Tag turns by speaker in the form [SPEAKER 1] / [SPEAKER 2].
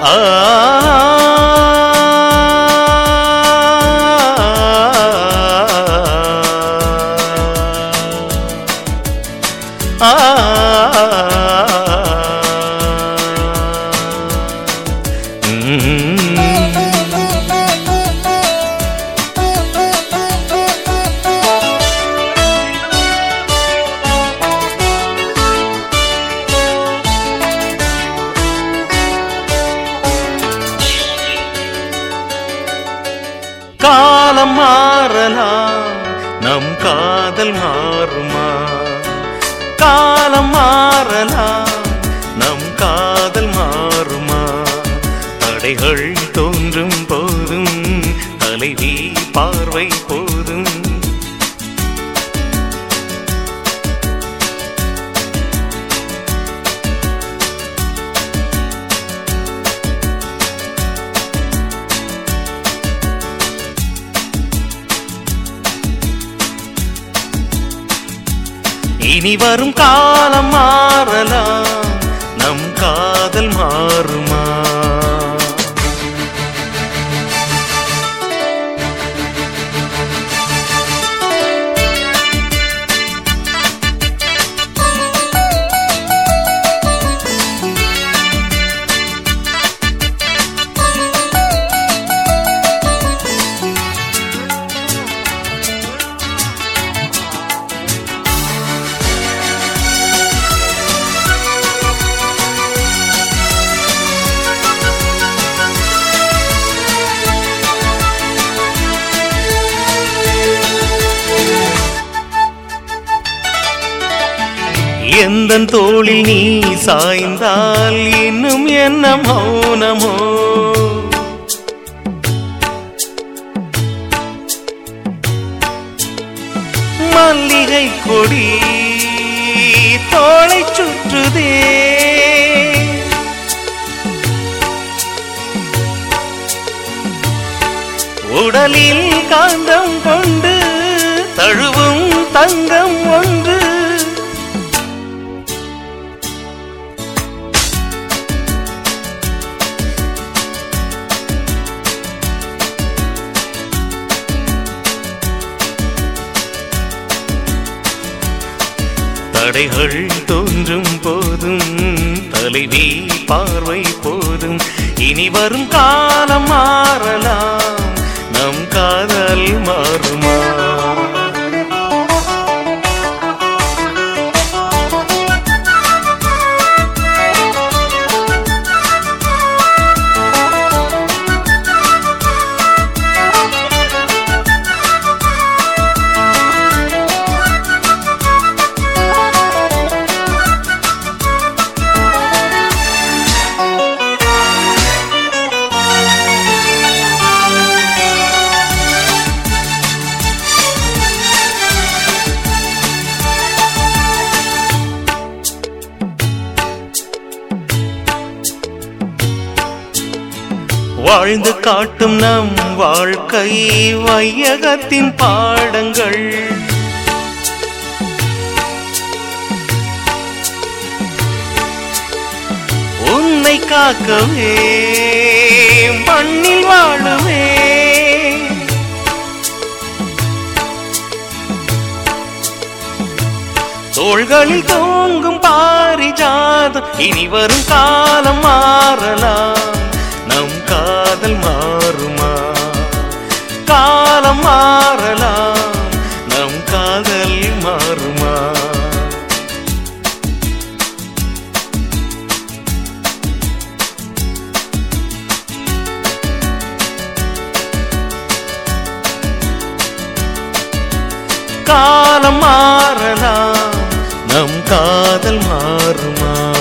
[SPEAKER 1] 啊。காதல் மாறுமா? காலம் மாறலாம் நம் காதல் மாறுமா? தடைகள் தோன்றும் போதும் தலைவி பார்வை போதும். இனி வரும் காலம் மாறலாம். எந்த தோளில் நீ சாய்ந்தால் இன்னும் என்ன மௌனமோ? மல்லிகை கொடி தோளை சுற்றுதே. உடலில் காந்தம் கொண்டு தடைகள் தோன்றும் போதும் தலைவி பார்வை போதும். இனி வரும் காலம் வாழ்ந்து காட்டும் நம் வாழ்க்கை வையகத்தின் பாடங்கள். உன்னை காக்கவே மண்ணில் வாழுவே. தோள்களில் தோங்கும் பாரிஜாதம் இனி வரும் காலம் மாறலாம். காதல் மாறுமா? காலம் மாறலாம். நம் காதல் மாறுமா? காலம் மாறலாம். நம் காதல் மாறுமா?